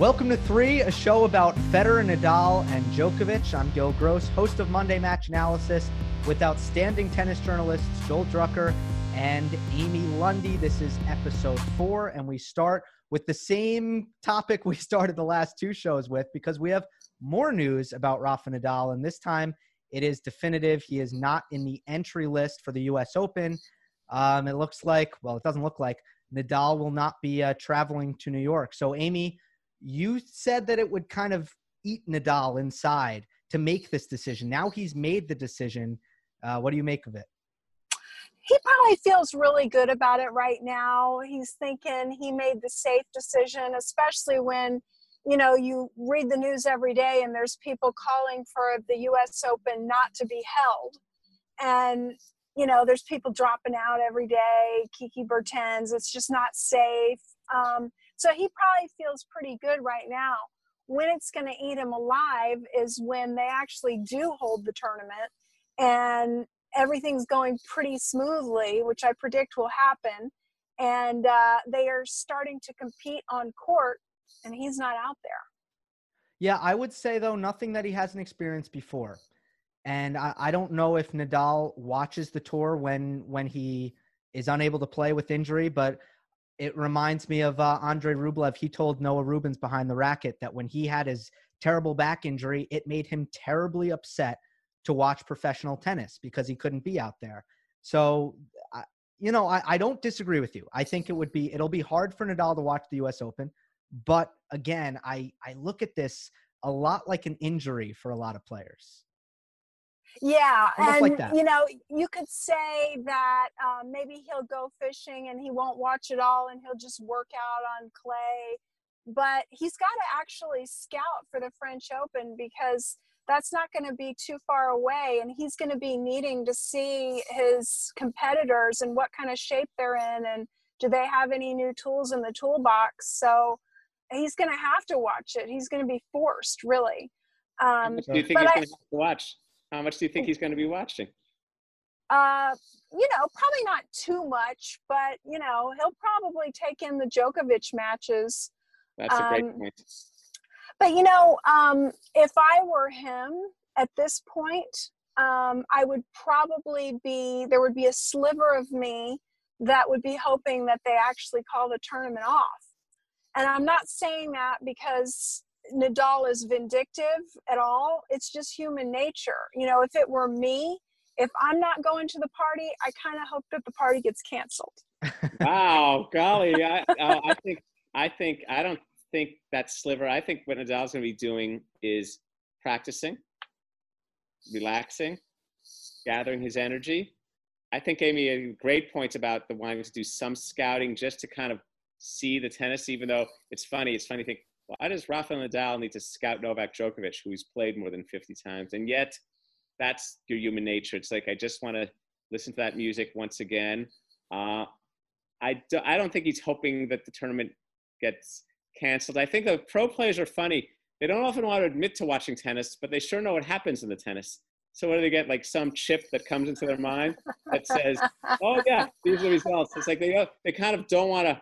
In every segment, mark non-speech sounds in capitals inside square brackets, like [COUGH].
Welcome to Three, a show about Federer, Nadal, and Djokovic. I'm Gil Gross, host of Monday Match Analysis, with outstanding tennis journalists Joel Drucker and Amy Lundy. This is episode four, and we start with the same topic we started the last two shows with because we have more news about Rafa Nadal, and this time it is definitive. He is not in the entry list for the U.S. Open. Um, it looks like, well, it doesn't look like Nadal will not be uh, traveling to New York. So, Amy, you said that it would kind of eat Nadal inside to make this decision. Now he's made the decision. Uh, what do you make of it? He probably feels really good about it right now. He's thinking he made the safe decision, especially when, you know, you read the news every day and there's people calling for the US Open not to be held. And, you know, there's people dropping out every day, Kiki Bertens, it's just not safe. Um, so he probably feels pretty good right now. When it's going to eat him alive is when they actually do hold the tournament and everything's going pretty smoothly, which I predict will happen. And uh, they are starting to compete on court, and he's not out there. Yeah, I would say, though, nothing that he hasn't experienced before. And I, I don't know if Nadal watches the tour when when he is unable to play with injury, but it reminds me of uh, Andre Rublev. He told Noah Rubin's behind the racket that when he had his terrible back injury, it made him terribly upset to watch professional tennis because he couldn't be out there. So, you know, I, I don't disagree with you. I think it would be it'll be hard for Nadal to watch the U.S. Open, but again, I I look at this a lot like an injury for a lot of players. Yeah, and like you know, you could say that um, maybe he'll go fishing and he won't watch it all, and he'll just work out on clay. But he's got to actually scout for the French Open because that's not going to be too far away, and he's going to be needing to see his competitors and what kind of shape they're in, and do they have any new tools in the toolbox. So he's going to have to watch it. He's going to be forced, really. Um, do you think he's going to have to watch? How much do you think he's going to be watching? Uh, you know, probably not too much, but you know, he'll probably take in the Djokovic matches. That's a great um, point. But you know, um, if I were him at this point, um, I would probably be there would be a sliver of me that would be hoping that they actually call the tournament off. And I'm not saying that because Nadal is vindictive at all. It's just human nature. You know, if it were me, if I'm not going to the party, I kind of hope that the party gets canceled. wow, golly, I, [LAUGHS] uh, I think I think I don't think that sliver. I think what Nadal's going to be doing is practicing, relaxing, gathering his energy. I think Amy had great points about the wanting to do some scouting just to kind of see the tennis. Even though it's funny, it's funny to think why does Rafael Nadal need to scout Novak Djokovic, who's played more than 50 times? And yet, that's your human nature. It's like, I just want to listen to that music once again. Uh, I, do, I don't think he's hoping that the tournament gets canceled. I think the pro players are funny. They don't often want to admit to watching tennis, but they sure know what happens in the tennis. So what do they get? Like some chip that comes into their mind that says, "Oh yeah, these are the results." It's like they they kind of don't want to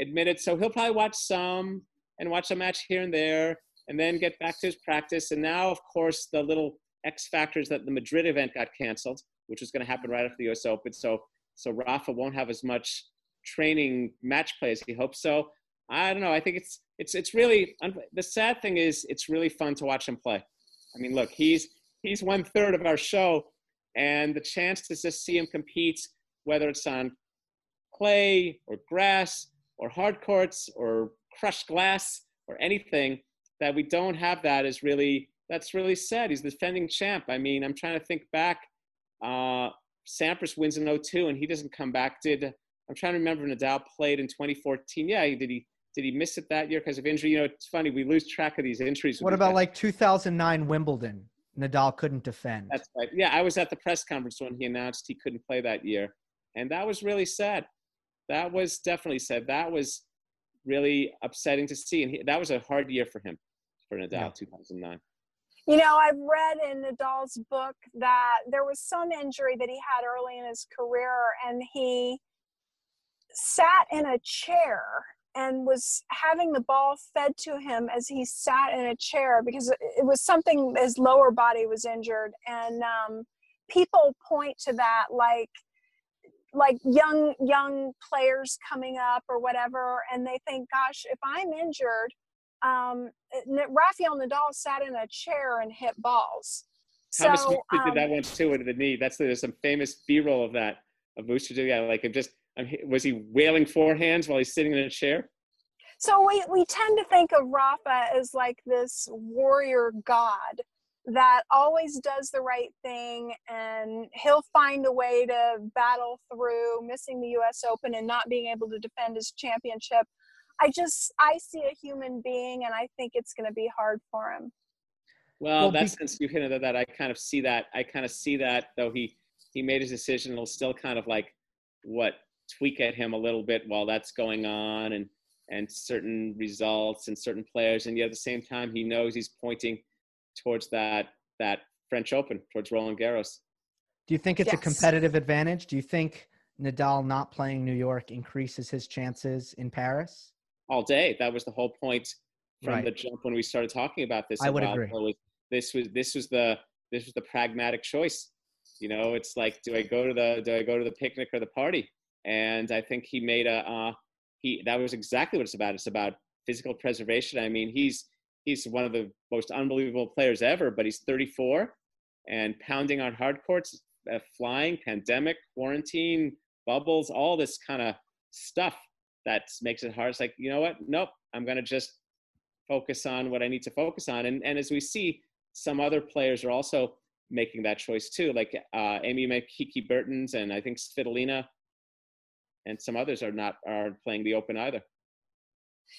admit it. So he'll probably watch some and watch a match here and there, and then get back to his practice. And now, of course, the little X factors that the Madrid event got canceled, which was going to happen right after the U.S. Open. So, so Rafa won't have as much training match play as he hopes. So, I don't know. I think it's it's it's really the sad thing is it's really fun to watch him play. I mean, look, he's he's one third of our show, and the chance to just see him compete, whether it's on clay or grass or hard courts or crushed glass or anything that we don't have that is really that's really sad. He's the defending champ. I mean, I'm trying to think back. Uh, Sampras wins in 02 and he doesn't come back. Did I'm trying to remember Nadal played in 2014. Yeah, did he did he miss it that year because of injury? You know, it's funny we lose track of these injuries. What about like 2009 Wimbledon? Nadal couldn't defend. That's right. Yeah, I was at the press conference when he announced he couldn't play that year, and that was really sad. That was definitely sad. That was really upsetting to see. And he, that was a hard year for him, for Nadal, yeah. 2009. You know, I've read in Nadal's book that there was some injury that he had early in his career, and he sat in a chair and was having the ball fed to him as he sat in a chair because it was something his lower body was injured and um, people point to that like like young young players coming up or whatever and they think gosh if i'm injured um, rafael nadal sat in a chair and hit balls Thomas so, um, did that um, one too with the knee. That's there's some famous B-roll of that of that. Like, just I'm, was he wailing forehands while he's sitting in a chair? So we, we tend to think of Rafa as like this warrior god that always does the right thing and he'll find a way to battle through missing the US Open and not being able to defend his championship. I just I see a human being and I think it's going to be hard for him. Well, well that's since you hinted at that. I kind of see that. I kind of see that though he he made his decision. It'll still kind of like what tweak at him a little bit while that's going on and and certain results and certain players and yet at the same time he knows he's pointing towards that that French Open towards Roland Garros. Do you think it's yes. a competitive advantage? Do you think Nadal not playing New York increases his chances in Paris? All day. That was the whole point from right. the jump when we started talking about this. I would agree. Was, this was this was the this was the pragmatic choice. You know, it's like, do I go to the do I go to the picnic or the party? And I think he made a uh, he that was exactly what it's about. It's about physical preservation. I mean, he's he's one of the most unbelievable players ever, but he's 34 and pounding on hard courts, uh, flying, pandemic, quarantine, bubbles, all this kind of stuff that makes it hard. It's like, you know what? Nope, I'm going to just focus on what I need to focus on. And, and as we see, some other players are also making that choice too, like uh, Amy Kiki Bertens and I think Svitolina and some others are not are playing the Open either.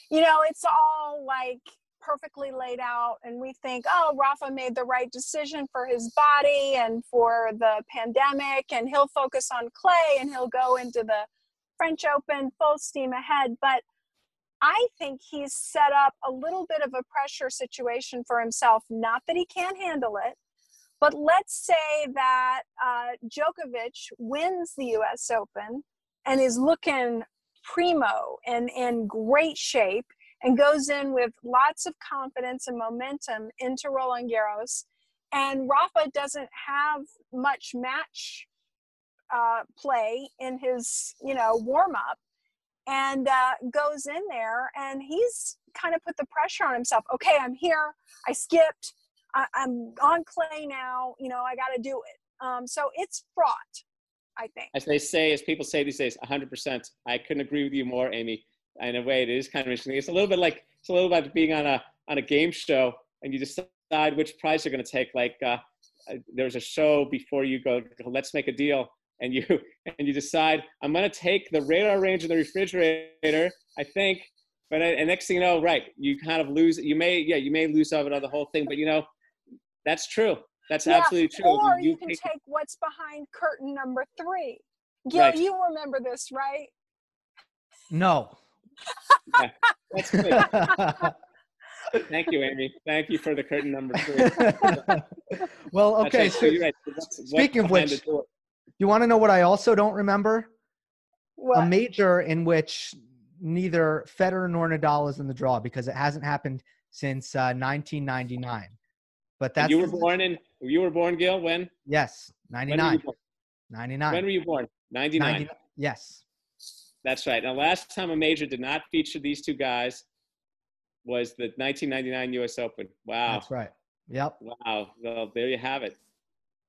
You know, it's all like perfectly laid out and we think oh rafa made the right decision for his body and for the pandemic and he'll focus on clay and he'll go into the french open full steam ahead. But i think he's set up a little bit of a pressure situation for himself not that he can't handle it but let's say that uh, Djokovic wins the US Open and is looking primo and in great shape and goes in with lots of confidence and momentum into Roland Garros. And Rafa doesn't have much match uh, play in his, you know, warm up, and uh, goes in there, and he's kind of put the pressure on himself. Okay, I'm here. I skipped. I, am on clay now. You know, I got to do it. Um, so it's fraught. I think. As they say, as people say these days, 100%. I couldn't agree with you more, Amy in a way, it is kind of interesting. It's a little bit like it's a little bit like being on a on a game show, and you decide which prize you're going to take. Like uh, uh there's a show before you go. Let's make a deal, and you [LAUGHS] and you decide I'm going to take the radar range in the refrigerator. I think, but and next thing you know, right, you kind of lose. You may yeah, you may lose out on the whole thing, but you know, that's true. That's yeah, absolutely true. Or you, you can take, take what's behind curtain number three. Gil, right. you remember this, right? No yeah, that's good. Thank you, Amy. Thank you for the curtain number three. [LAUGHS] well, okay. So, right. speaking of which, you want to know what I also don't remember? What? A major in which neither Federer nor Nadal is in the draw because it hasn't happened since uh, 1999. But that's you were born in. You were born, Gil. When? Yes, 99. 99. When were you born? 99. 99. Yes. That's right. Now, last time a major did not feature these two guys was the 1999 U.S. Open. Wow. That's right. Yep. Wow. Well, there you have it.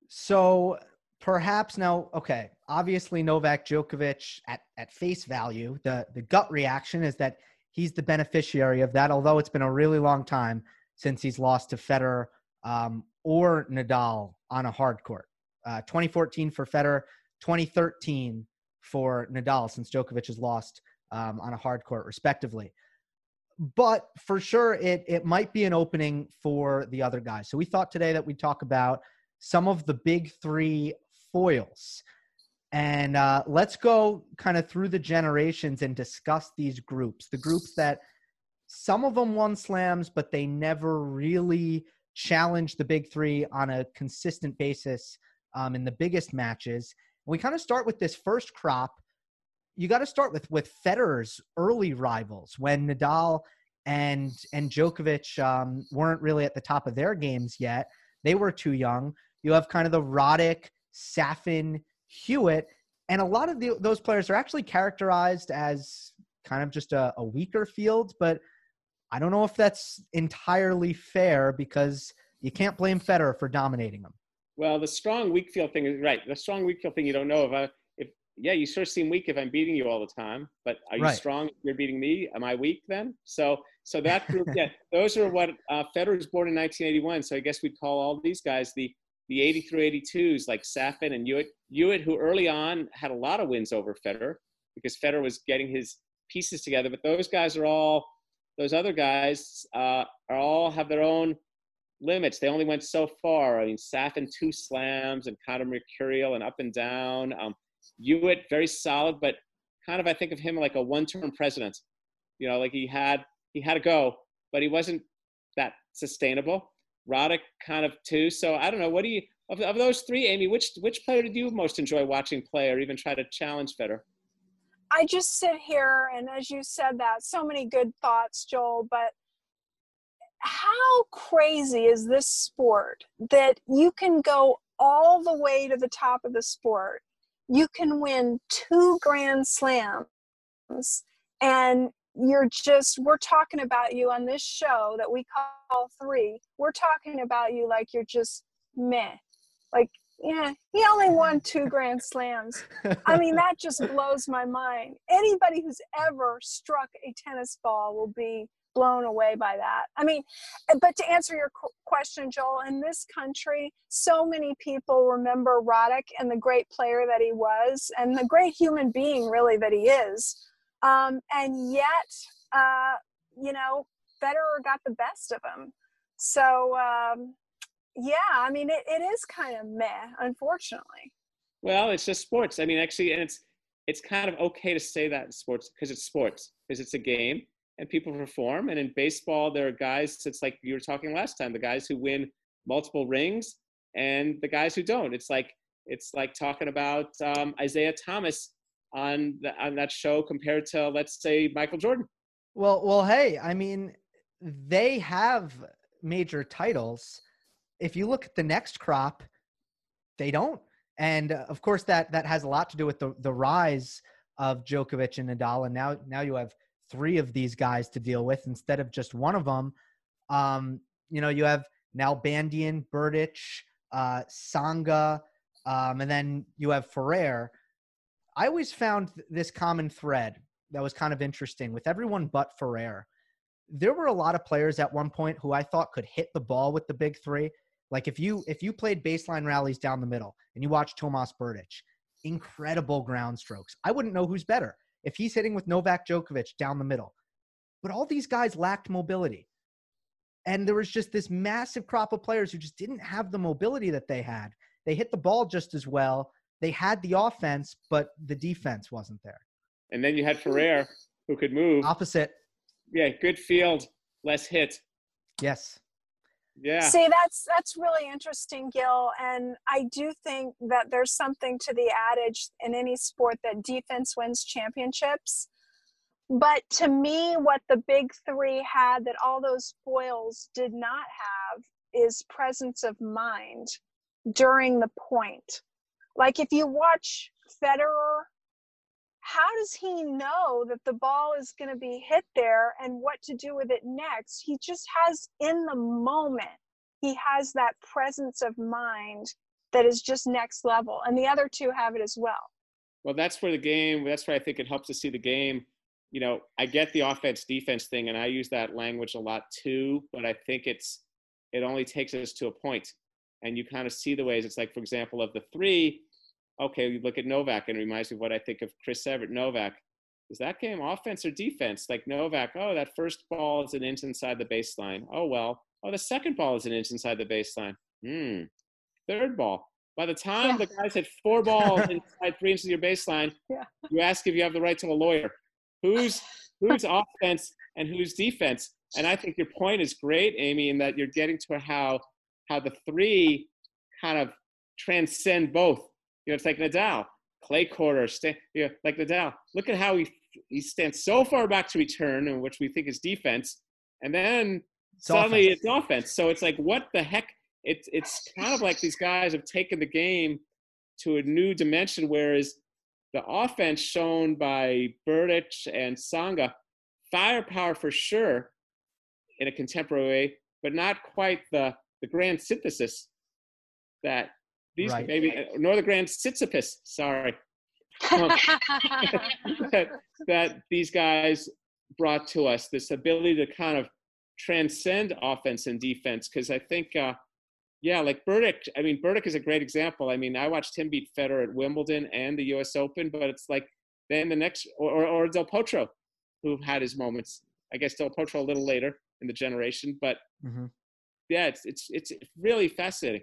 So perhaps now, okay, obviously Novak Djokovic at, at face value, the, the gut reaction is that he's the beneficiary of that, although it's been a really long time since he's lost to Federer um, or Nadal on a hard court. Uh, 2014 for Federer, 2013 for Nadal since Djokovic has lost um, on a hard court, respectively. But for sure, it it might be an opening for the other guys. So we thought today that we'd talk about some of the big three foils. And uh, let's go kind of through the generations and discuss these groups. The groups that some of them won slams, but they never really challenged the big three on a consistent basis um, in the biggest matches we kind of start with this first crop you got to start with with Federer's early rivals when Nadal and and Djokovic um, weren't really at the top of their games yet. They were too young. You have kind of the Roddick, Safin, Hewitt, and a lot of the, those players are actually characterized as kind of just a, a weaker field. But I don't know if that's entirely fair because you can't blame Federer for dominating them. Well, the strong weak field thing is right. The strong weak field thing you don't know if I if yeah you sort of seem weak if I'm beating you all the time, but are you Right. strong? if You're beating me. Am I weak then? So so that group yeah those are what uh, Federer was born in 1981. So I guess we'd call all these guys the the 80 through 82s like Safin and Hewitt. Hewitt who early on had a lot of wins over Federer because Federer was getting his pieces together. But those guys are all those other guys uh, are all have their own limits. They only went so far. I mean, Safin two slams and kind of mercurial and up and down. Um, Hewitt very solid, but kind of I think of him like a one-term president. You know, like he had he had a go, but he wasn't that sustainable. Roddick kind of too. So I don't know. What do you of, of those three, Amy? Which which player did you most enjoy watching play, or even try to challenge better? I just sit here and as you said that, so many good thoughts, Joel, but how crazy is this sport that you can go all the way to the top of the sport? You can win two grand slams and you're just we're talking about you on this show that we call three. We're talking about you like you're just meh. Like, yeah, he only won two grand slams. I mean, that just [LAUGHS] blows my mind. Anybody who's ever struck a tennis ball will be blown away by that. I mean, eh, but to answer your question, Joel, in this country, so many people remember Roddick and the great player that he was and the great human being, really, that he is. Um, and yet, uh, you know, Federer got the best of him. So, um, yeah, I mean, it, it is kind of meh, unfortunately. Well, it's just sports. I mean, actually, and it's it's kind of okay to say that in sports because it's sports because it's a game and people perform. And in baseball, there are guys. It's like you were talking last time. The guys who win multiple rings and the guys who don't. It's like it's like talking about um, Isiah Thomas on the, on that show compared to let's say Michael Jordan. Well, well, hey, I mean, they have major titles. If you look at the next crop, they don't. And uh, of course, that that has a lot to do with the the rise of Djokovic and Nadal. And now now you have three of these guys to deal with instead of just one of them. Um, you know, you have now Nalbandian, Berdych, uh, Tsonga, um, and then you have Ferrer. I always found th- this common thread that was kind of interesting with everyone but Ferrer. There were a lot of players at one point who I thought could hit the ball with the big three. Like if you if you played baseline rallies down the middle and you watch Tomas Berdych, incredible ground strokes. I wouldn't know who's better if he's hitting with Novak Djokovic down the middle. But all these guys lacked mobility. And there was just this massive crop of players who just didn't have the mobility that they had. They hit the ball just as well. They had the offense, but the defense wasn't there. And then you had Ferrer who could move. Opposite. Yeah, good field, less hit. Yes. Yeah. See, that's that's really interesting, Gil, and I do think that there's something to the adage in any sport that defense wins championships. But to me, what the big three had that all those foils did not have is presence of mind during the point. Like if you watch Federer, how does he know that the ball is going to be hit there and what to do with it next? He just has in the moment, he has that presence of mind that is just next level. And the other two have it as well. Well, that's where the game. That's where I think it helps to see the game. You know, I get the offense defense thing, and I use that language a lot too. But I think it's it only takes us to a point, and you kind of see the ways. It's like, for example, of the three. Okay, you look at Novak, and it reminds me of what I think of Chris Evert. Novak, is that game offense or defense? Like Novak, oh, that first ball is an inch inside the baseline. Oh well. Oh, the second ball is an inch inside the baseline. Hmm. Third ball. By the time Yeah. the guys hit four balls [LAUGHS] inside three inches of your baseline, Yeah. you ask if you have the right to a lawyer. Who's who's offense and who's defense? And I think your point is great, Amy, in that you're getting to how how the three kind of transcend both. You know, it's like Nadal. clay quarter, stand, yeah, like Nadal. Look at how he he stands so far back to return, and which we think is defense, and then It's suddenly offense. it's offense. So it's like, what the heck? It's it's kind of like these guys have taken the game to a new dimension. Whereas the offense shown by Berdych and Tsonga, firepower for sure in a contemporary way, but not quite the the grand synthesis that these Right. maybe nor the grand Sisyphus. Sorry, um, [LAUGHS] that that these guys brought to us this ability to kind of transcend offense and defense because I think uh, yeah like Berdych I mean Berdych is a great example I mean I watched him beat Federer at Wimbledon and the US Open but it's like then the next or, or, or Del Potro who had his moments I guess Del Potro a little later in the generation but Mhm. yeah it's it's it's really fascinating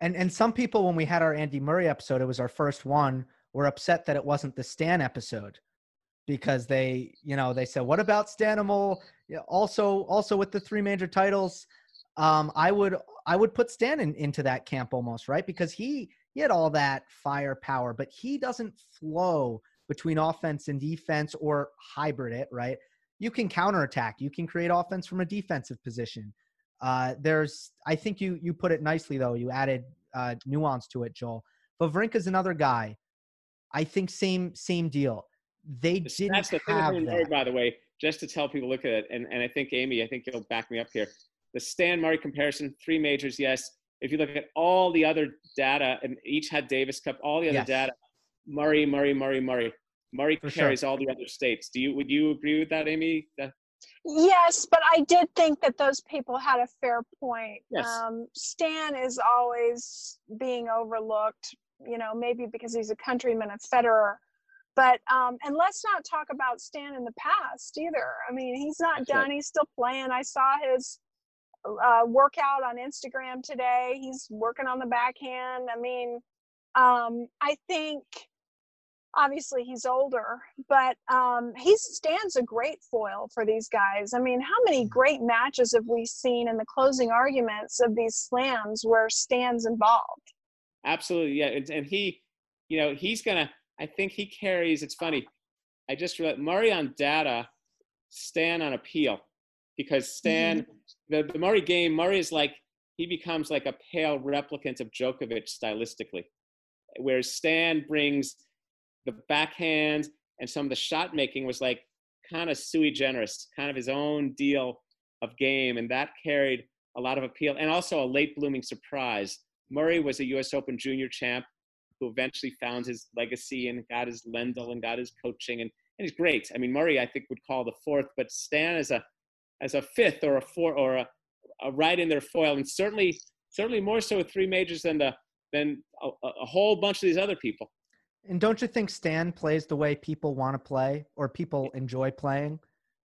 And and some people, when we had our Andy Murray episode, it was our first one, were upset that it wasn't the Stan episode because they, you know, they said, "What about Stanimal?" Also, also with the three major titles, um, I would I would put Stan in, into that camp almost, right? Because he he had all that firepower, but he doesn't flow between offense and defense or hybrid it, right? You can counterattack, you can create offense from a defensive position. Uh, there's, I think you you put it nicely though. You added uh, nuance to it, Joel. Wawrinka's another guy. I think same same deal. They The didn't stats, the thing have Murray, that. by the way, just to tell people, look at it, and, and I think Amy, I think you'll back me up here. The Stan Murray comparison, three majors, yes. If you look at all the other data, and each had Davis Cup, all the other Yes. data, Murray, Murray, Murray, Murray. Murray For sure. carries all the other states. Do you would you agree with that, Amy? That- Yes, but I did think that those people had a fair point. Yes. Um, Stan is always being overlooked, you know, maybe because he's a countryman of Federer. But um, and let's not talk about Stan in the past either. I mean, he's not That's done. right. He's still playing. I saw his uh, workout on Instagram today. He's working on the backhand. I mean, um, I think obviously he's older, but um, he stands a great foil for these guys. I mean, how many great matches have we seen in the closing arguments of these slams where Stan's involved? Absolutely, yeah. And, and he, you know, he's gonna. I think he carries. It's funny. I just read Murray on data, Stan on appeal, because Stan, the the Murray game, Murray is like he becomes like a pale replicant of Djokovic stylistically, whereas Stan brings the backhand and some of the shot making was like kind of sui generis, kind of his own deal of game, and that carried a lot of appeal and also a late blooming surprise. Murray was a U.S. Open junior champ who eventually found his legacy and got his Lendl and got his coaching, and, and he's great. I mean, Murray I think would call the fourth, but Stan as a as a fifth or a four or a, a right in their foil, and certainly certainly more so with three majors than the than a, a whole bunch of these other people. And don't you think Stan plays the way people want to play or people enjoy playing?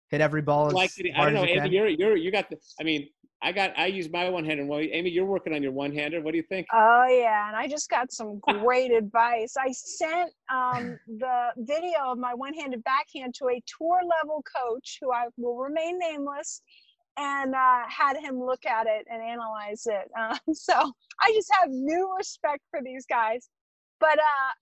Hit every ball as like I hard don't know, as you Amy. You're you're you got the. I mean, I got I use my one hander. Well, Amy, you're working on your one hander. What do you think? Oh yeah, and I just got some [LAUGHS] great advice. I sent um, the video of my one-handed backhand to a tour level coach who I will remain nameless, and uh, had him look at it and analyze it. Uh, [LAUGHS] so I just have new respect for these guys. But uh, it,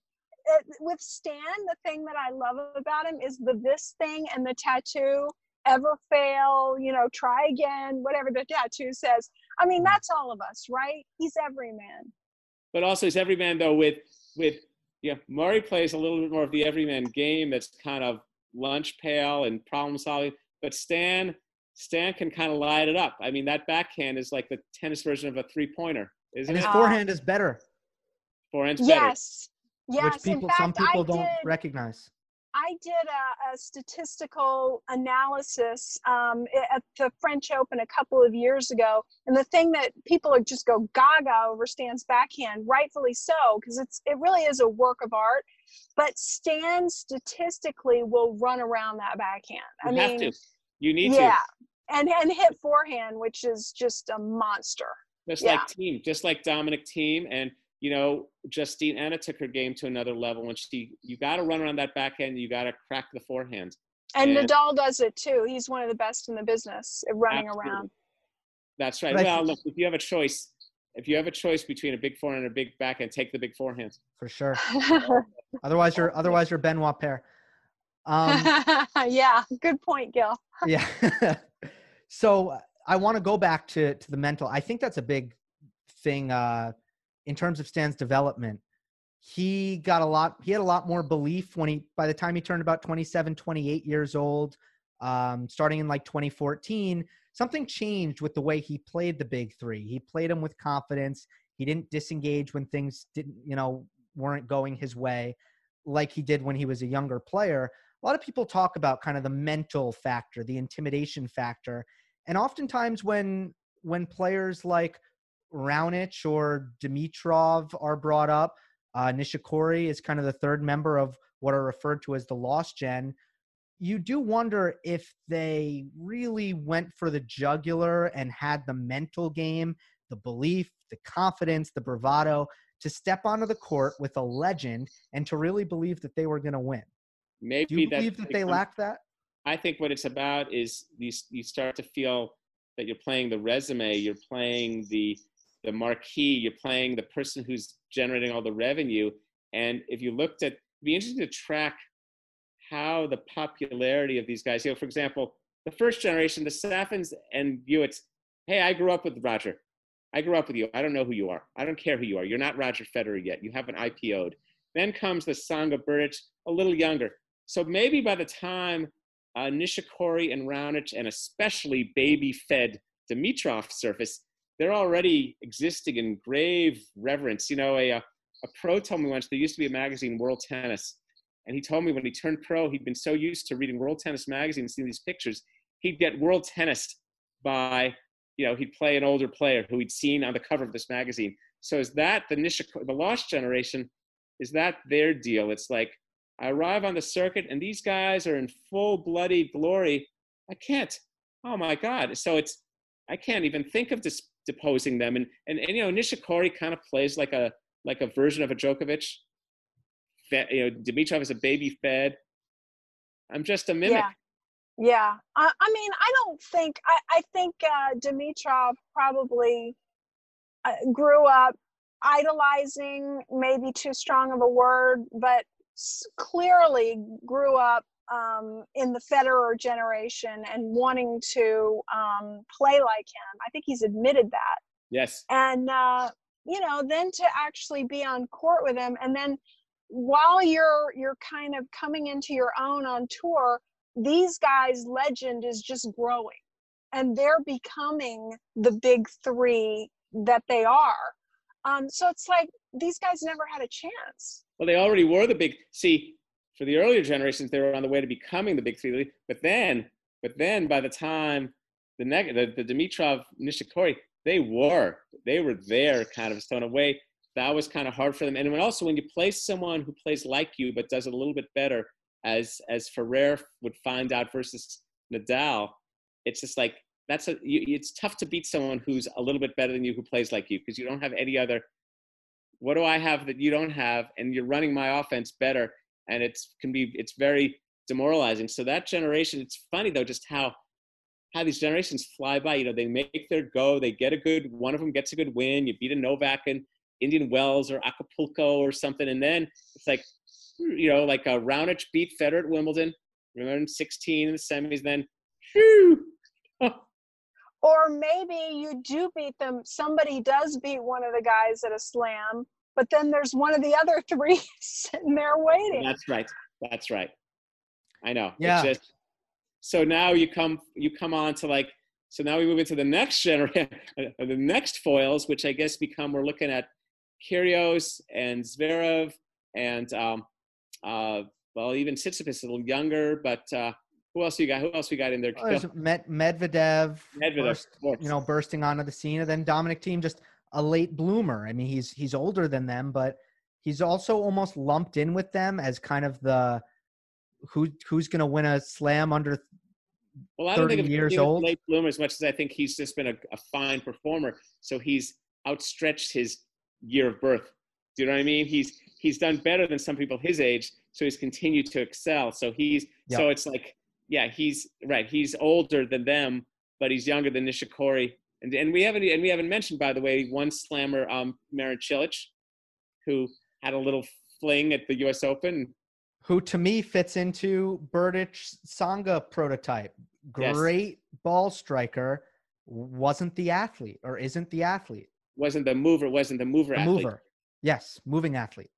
with Stan, the thing that I love about him is the this thing and the tattoo. Ever fail, you know, try again, whatever the tattoo says. I mean, that's all of us, right? He's every man. But also, he's every man though with with yeah. Murray plays a little bit more of the everyman game. That's kind of lunch pail and problem solving. But Stan Stan can kind of light it up. I mean, that backhand is like the tennis version of a three pointer, isn't and his it? Uh, forehand is better, Forehand's better. Yes. Yes. which people In fact, some people I don't did, recognize. I did a, a statistical analysis um, at the French Open a couple of years ago, and the thing that people just go gaga over Stan's backhand, rightfully so, because it's it really is a work of art. But Stan statistically will run around that backhand. I You mean, have to. You need yeah, to. and and hit forehand, which is just a monster. Just Yeah. like Thiem, just like Dominic Thiem and you know Justine Henin took her game to another level when she you got to run around that backhand, you got to crack the forehand. And And- Nadal does it too. He's one of the best in the business at running Absolutely. around. That's right. But well, look, if you have a choice, if you have a choice between a big forehand and a big backhand, take the big forehand. For sure. [LAUGHS] otherwise, you're otherwise you're Benoit Paire. Um, [LAUGHS] yeah, good point, Gil. yeah. [LAUGHS] so I want to go back to to the mental. I think that's a big thing uh, in terms of Stan's development. He got a lot. He had a lot more belief when he by the time he turned about 27, 28 years old. Um, starting in like 2014, something changed with the way he played the big three. He played them with confidence. He didn't disengage when things didn't, you know, weren't going his way like he did when he was a younger player. A lot of people talk about kind of the mental factor, the intimidation factor. And oftentimes when when players like Raonic or Dimitrov are brought up, uh, Nishikori is kind of the third member of what are referred to as the lost gen you do wonder if they really went for the jugular and had the mental game, the belief, the confidence, the bravado to step onto the court with a legend and to really believe that they were going to win. Maybe do you believe that they lack that? I think what it's about is you, you start to feel that you're playing the resume, you're playing the the marquee, you're playing the person who's generating all the revenue. And if you looked at, be interesting to track how the popularity of these guys, you know, for example, the first generation, the Safins and Hewitts, hey, I grew up with Roger. I grew up with you. I don't know who you are. I don't care who you are. You're not Roger Federer yet. You haven't IPO'd. Then comes the Tsonga Berdych, a little younger. So maybe by the time uh, Nishikori and Raonic, and especially baby-fed Dimitrov surface, they're already existing in grave reverence. You know, a, a pro told me once there used to be a magazine, World Tennis, and he told me when he turned pro, he'd been so used to reading World Tennis magazine and seeing these pictures, he'd get world tennis by, you know, he'd play an older player who he'd seen on the cover of this magazine. So is that the Nishik- the lost generation? Is that their deal? It's like I arrive on the circuit and these guys are in full bloody glory. I can't. Oh my God! So it's I can't even think of dis- deposing them. And, and and you know Nishikori kind of plays like a like a version of a Djokovic fed, you know, Dimitrov is a baby fed. I'm just a mimic. Yeah. Yeah, I, I mean, I don't think I, I think uh, Dimitrov probably uh, grew up idolizing, maybe too strong of a word, but clearly grew up um, in the Federer generation and wanting to um, play like him. I think he's admitted that. Yes. And uh, you know, then to actually be on court with him, and then while you're you're kind of coming into your own on tour these guys legend is just growing and they're becoming the big three that they are um, so it's like these guys never had a chance well they already were the big see for the earlier generations they were on the way to becoming the big three but then but then by the time the neg- the, the dimitrov nishikori they were they were there kind of so away. that was kind of hard for them. And when also when you play someone who plays like you but does it a little bit better, as as Ferrer would find out versus Nadal, it's just like that's a you, it's tough to beat someone who's a little bit better than you who plays like you because you don't have any other. What do I have that you don't have? And you're running my offense better, and it's can be it's very demoralizing. So that generation, it's funny though, just how how these generations fly by. You know, they make their go, they get a good one of them gets a good win. You beat a Novak in Indian Wells or Acapulco or something, and then it's like, you know, like a Raonic beat Federer at Wimbledon, remember in 16 in the semis, then, whew. or maybe you do beat them. Somebody does beat one of the guys at a slam, but then there's one of the other [LAUGHS] three sitting there waiting. That's right. That's right. I know. Yeah. Just, so now you come you come on to like so now we move into the next generation, [LAUGHS] the next foils, which I guess become we're looking at Kyrgios and Zverev and um, uh, well, even Tsitsipas a little younger, but uh, who else you got? Who else we got in there? Oh, Med- Medvedev, Medvedev burst, you know, bursting onto the scene, and then Dominic Thiem just a late bloomer. I mean, he's he's older than them, but he's also almost lumped in with them as kind of the who who's going to win a slam under well, I don't think of years old. late bloomer as much as I think he's just been a, a fine performer. So he's outstretched his year of birth. Do you know what I mean? He's he's done better than some people his age, so he's continued to excel. So he's yep. so it's like yeah, he's right. He's older than them, but he's younger than Nishikori And and we haven't and we haven't mentioned by the way one slammer, um, Marin Cilic, who had a little fling at the U.S. Open. Who to me fits into Berdych Tsonga prototype. Great yes. ball striker, wasn't the athlete or isn't the athlete. Wasn't the mover? Wasn't the mover? The athlete. mover. Yes, moving athlete.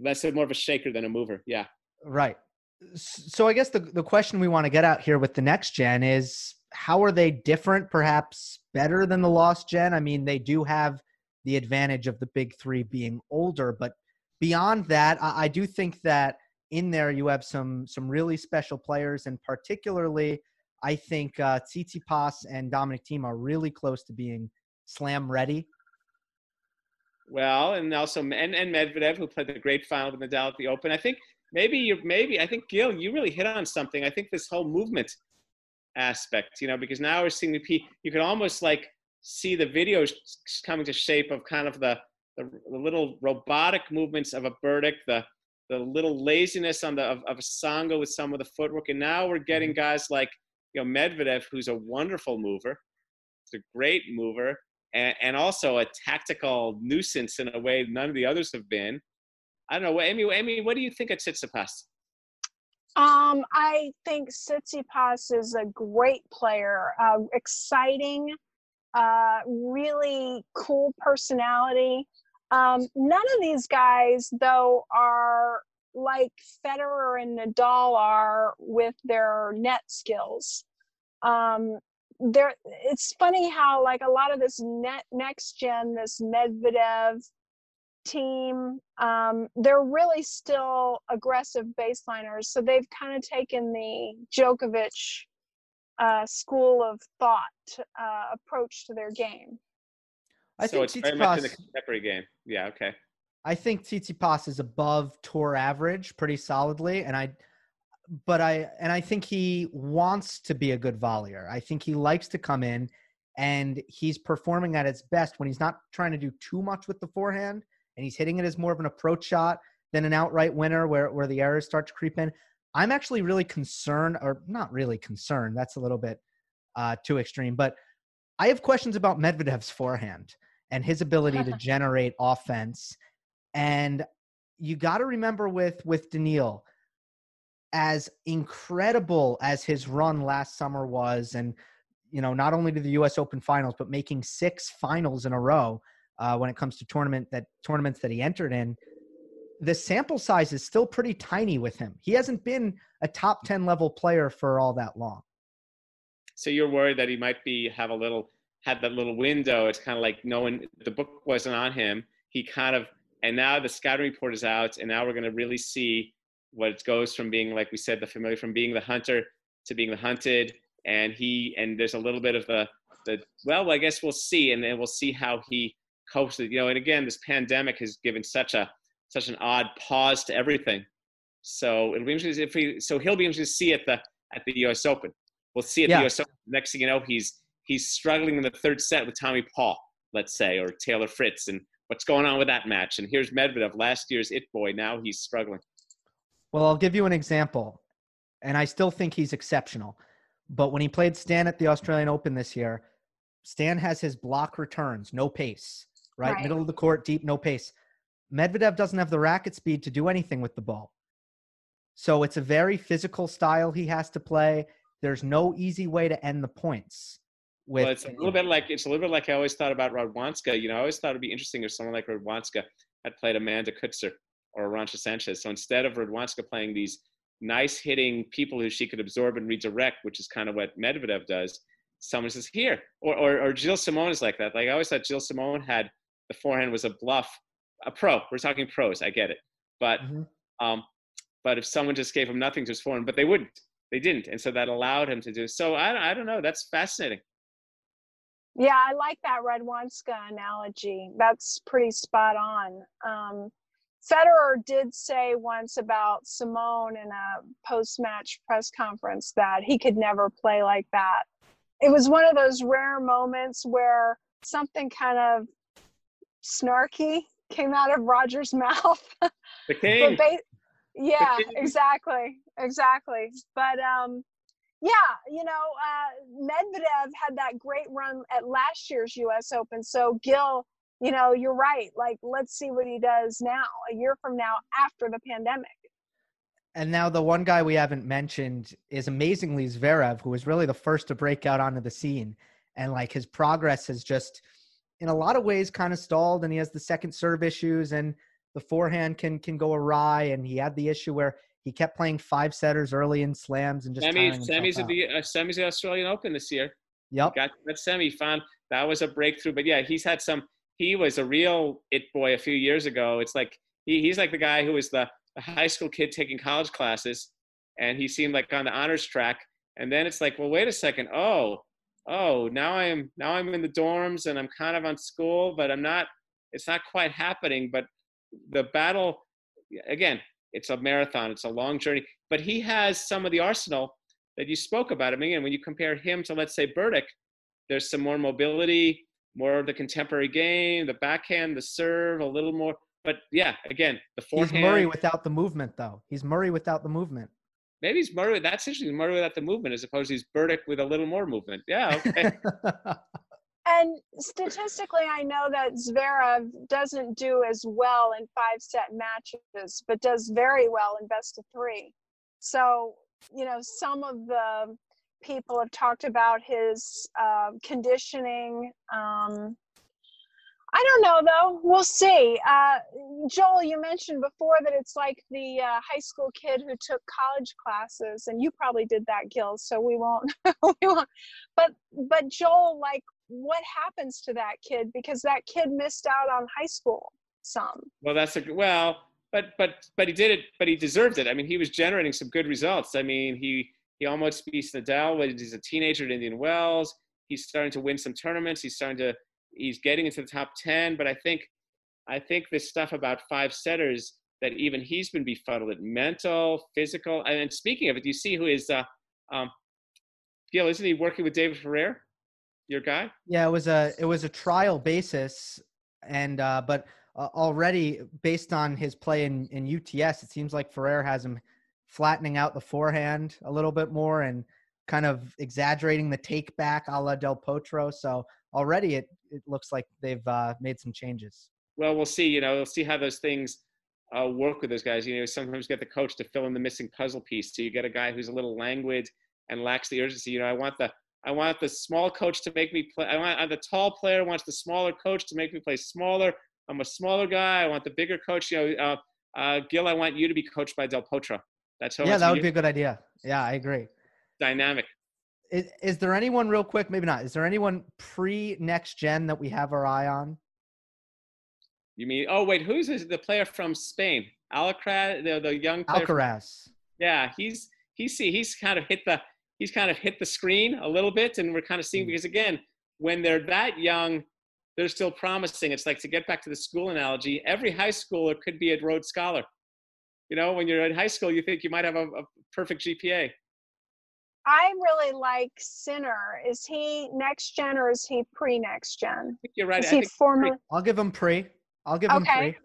Less more of a shaker than a mover. Yeah. Right. So I guess the the question we want to get out here with the next gen is how are they different? Perhaps better than the lost gen. I mean, they do have the advantage of the big three being older, but beyond that, I, I do think that in there you have some some really special players, and particularly, I think uh, Tsitsipas and Dominic Thiem are really close to being slam ready. Well, and also and, and Medvedev, who played the great final with Nadal at the Open. I think maybe you maybe I think Gil, you really hit on something. I think this whole movement aspect, you know, because now we're seeing the P. You can almost like see the videos coming to shape of kind of the the, the little robotic movements of a Berdych, the the little laziness on the of, of a Tsonga with some of the footwork, and now we're getting mm-hmm. guys like you know Medvedev, who's a wonderful mover, it's a great mover, and, and also a tactical nuisance in a way none of the others have been. I don't know, what Amy. Amy, what do you think of Tsitsipas? Um, I think Tsitsipas is a great player, uh, exciting, uh, really cool personality. Um, none of these guys, though, are like Federer and Nadal are with their net skills. Um, there, it's funny how like a lot of this net next gen, this Medvedev Thiem, um, they're really still aggressive baseliners. So they've kind of taken the Djokovic uh, school of thought uh, approach to their game. I so think it's Tsitsipas, very much in the contemporary game. Yeah. Okay. I think Tsitsipas is above tour average pretty solidly, and I, but I and I think he wants to be a good volleyer. I think he likes to come in, and he's performing at its best when he's not trying to do too much with the forehand, and he's hitting it as more of an approach shot than an outright winner where where the errors start to creep in. I'm actually really concerned, or not really concerned. That's a little bit uh, too extreme, but I have questions about Medvedev's forehand and his ability to [LAUGHS] generate offense. And you got to remember with with Daniil, as incredible as his run last summer was, and you know not only to the U.S. Open Finals, but making six finals in a row uh, when it comes to tournament that tournaments that he entered in. The sample size is still pretty tiny with him. He hasn't been a top ten level player for all that long. So you're worried that he might be have a little had that little window. It's kind of like no one, the book wasn't on him. He kind of, and now the scouting report is out, and now we're going to really see what it goes from being, like we said, the familiar, from being the hunter to being the hunted. And he, and there's a little bit of the, the well, I guess we'll see, and then we'll see how he with, you know, and again, this pandemic has given such a, such an odd pause to everything. So it'll be interesting if he, so he'll be interested to see at the, at the U.S. Open. We'll see at yeah. the U.S. Open. Next thing you know, he's he's struggling in the third set with Tommy Paul, let's say, or Taylor Fritz, and what's going on with that match? And here's Medvedev, last year's it boy. Now he's struggling. Well, I'll give you an example, and I still think he's exceptional. But when he played Stan at the Australian Open this year, Stan has his block returns, no pace, right? right? Middle of the court, deep, no pace. Medvedev doesn't have the racket speed to do anything with the ball. So it's a very physical style he has to play. There's no easy way to end the points. With, well, it's a little bit like it's a little bit like I always thought about Radwanska. You know, I always thought it'd be interesting if someone like Radwanska had played Amanda Coetzer or Arantxa Sanchez. So instead of Radwanska playing these nice hitting people who she could absorb and redirect, which is kind of what Medvedev does, someone says here, or or, or Gilles Simon is like that. Like I always thought Gilles Simon had the forehand was a bluff, a pro. We're talking pros. I get it, but mm-hmm. um, but if someone just gave him nothing to his forehand, but they wouldn't, they didn't, and so that allowed him to do. So I I don't know. That's fascinating. Yeah, I like that Radwanska analogy. That's pretty spot on. Um, Federer did say once about Simon in a post-match press conference that he could never play like that. It was one of those rare moments where something kind of snarky came out of Roger's [LAUGHS] mouth. The king. ba- yeah, the king. exactly, exactly. But um, yeah, you know, uh, Medvedev had that great run at last year's U.S. Open. So Gil, you know, you're right. Like, let's see what he does now, a year from now, after the pandemic. And now the one guy we haven't mentioned is amazingly Zverev, who was really the first to break out onto the scene, and like his progress has just, in a lot of ways, kind of stalled. And he has the second serve issues, and the forehand can can go awry. And he had the issue where he kept playing five setters early in slams and just semis. Semis at the uh, semis the Australian Open this year. Yep, got that semi. Found that was a breakthrough. But yeah, he's had some. He was a real it boy a few years ago. It's like he, he's like the guy who was the, the high school kid taking college classes, and he seemed like on the honors track. And then it's like, well, wait a second. Oh, oh, now I'm now I'm in the dorms and I'm kind of on school, but I'm not. It's not quite happening. But the battle again it's a marathon, it's a long journey. But he has some of the arsenal that you spoke about. I mean, again, when you compare him to, let's say, Berdych, there's some more mobility, more of the contemporary game, the backhand, the serve, a little more. But yeah, again, the forehand. He's Murray without the movement, though. He's Murray without the movement. Maybe he's Murray. That's interesting. Murray without the movement, as opposed to he's Berdych with a little more movement. Yeah. Okay. [LAUGHS] And statistically, I know that Zverev doesn't do as well in five set matches, but does very well in best of three. So, you know, some of the people have talked about his uh, conditioning. Um, I don't know though. We'll see. Uh, Joel, you mentioned before that it's like the uh, high school kid who took college classes, and you probably did that, Gil. So we won't. [LAUGHS] we won't. But but Joel, like, what happens to that kid because that kid missed out on high school some well that's a well but but but he did it but he deserved it i mean he was generating some good results i mean he he almost beats nadal when he's a teenager at indian wells he's starting to win some tournaments he's starting to he's getting into the top 10 but i think i think this stuff about five setters that even he's been befuddled at mental physical and speaking of it do you see who is uh um Gil, isn't he working with David Ferrer? your guy? Yeah, it was a it was a trial basis, and uh, but uh, already based on his play in in UTS, it seems like Ferrer has him flattening out the forehand a little bit more and kind of exaggerating the take back a la Del Potro. So already it it looks like they've uh, made some changes. Well, we'll see. You know, we'll see how those things uh, work with those guys. You know, sometimes get the coach to fill in the missing puzzle piece. So you get a guy who's a little languid and lacks the urgency. You know, I want the I want the small coach to make me play. I want uh, the tall player wants the smaller coach to make me play smaller. I'm a smaller guy. I want the bigger coach. You know, uh, uh, Gil, I want you to be coached by Del Potro. That's how. Yeah, that would you. be a good idea. Yeah, I agree. Dynamic. Is, is there anyone real quick? Maybe not. Is there anyone pre next gen that we have our eye on? You mean? Oh wait, who's the player from Spain? Alcaraz, the the young player Alcaraz. Yeah, he's he's he's kind of hit the he's kind of hit the screen a little bit, and we're kind of seeing mm. because again, when they're that young, they're still promising. It's like to get back to the school analogy. Every high schooler could be a Rhodes Scholar. You know, when you're in high school, you think you might have a, a perfect GPA. I really like Sinner. Is he next gen or is he pre next gen? you're right. Is I he former? I'll give him pre. I'll give him okay. pre.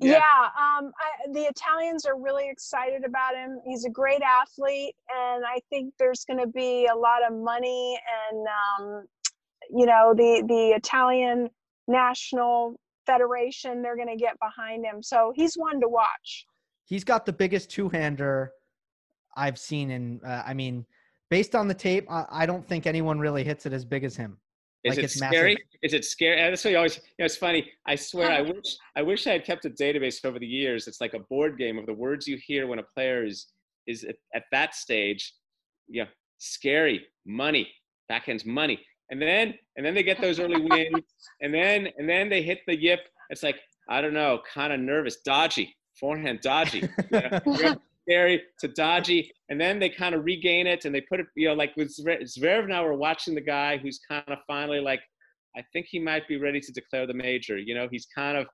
Yeah, yeah um, I, the Italians are really excited about him. He's a great athlete, and I think there's going to be a lot of money and um, you know the the Italian national federation. They're going to get behind him, so he's one to watch. He's got the biggest two-hander I've seen in. Uh, I mean, based on the tape, I, I don't think anyone really hits it as big as him. Is like it scary? Massive. Is it scary? That's what you always. You know, it's funny. I swear, I wish I wish I had kept a database over the years. It's like a board game of the words you hear when a player is is at, at that stage. Yeah, scary, money, backhand's money, and then and then they get those early wins, [LAUGHS] and then and then they hit the yip. It's like I don't know, kind of nervous, dodgy, forehand, dodgy. [LAUGHS] scary to dodgy, and then they kind of regain it and they put it, you know, like with Zverev now, we're watching the guy who's kind of finally like, I think he might be ready to declare the major. You know, he's kind of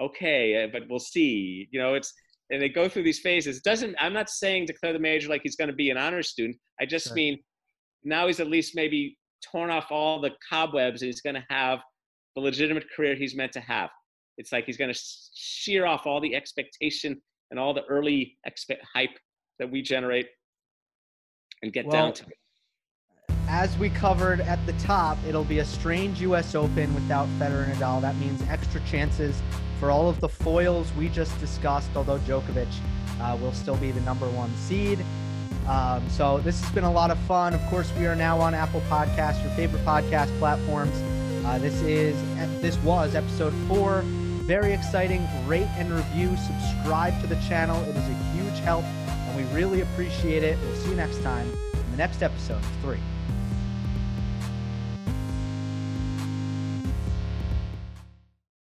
okay, uh, but we'll see. You know, it's and they go through these phases. It doesn't I'm not saying declare the major like he's going to be an honor student. I just sure. mean now he's at least maybe torn off all the cobwebs and he's going to have the legitimate career he's meant to have. It's like he's going to shear off all the expectation and all the early expect hype that we generate and get well, down to it. as we covered at the top, it'll be a strange U.S. Open without Federer and Nadal. That means extra chances for all of the foils we just discussed, although Djokovic uh, will still be the number one seed. Um, so this has been a lot of fun. Of course, we are now on Apple Podcasts, your favorite podcast platforms. Uh, this is this was episode four. Very exciting. Rate and review. Subscribe to the channel. It is a huge help, and we really appreciate it. We'll see you next time in the next episode of three.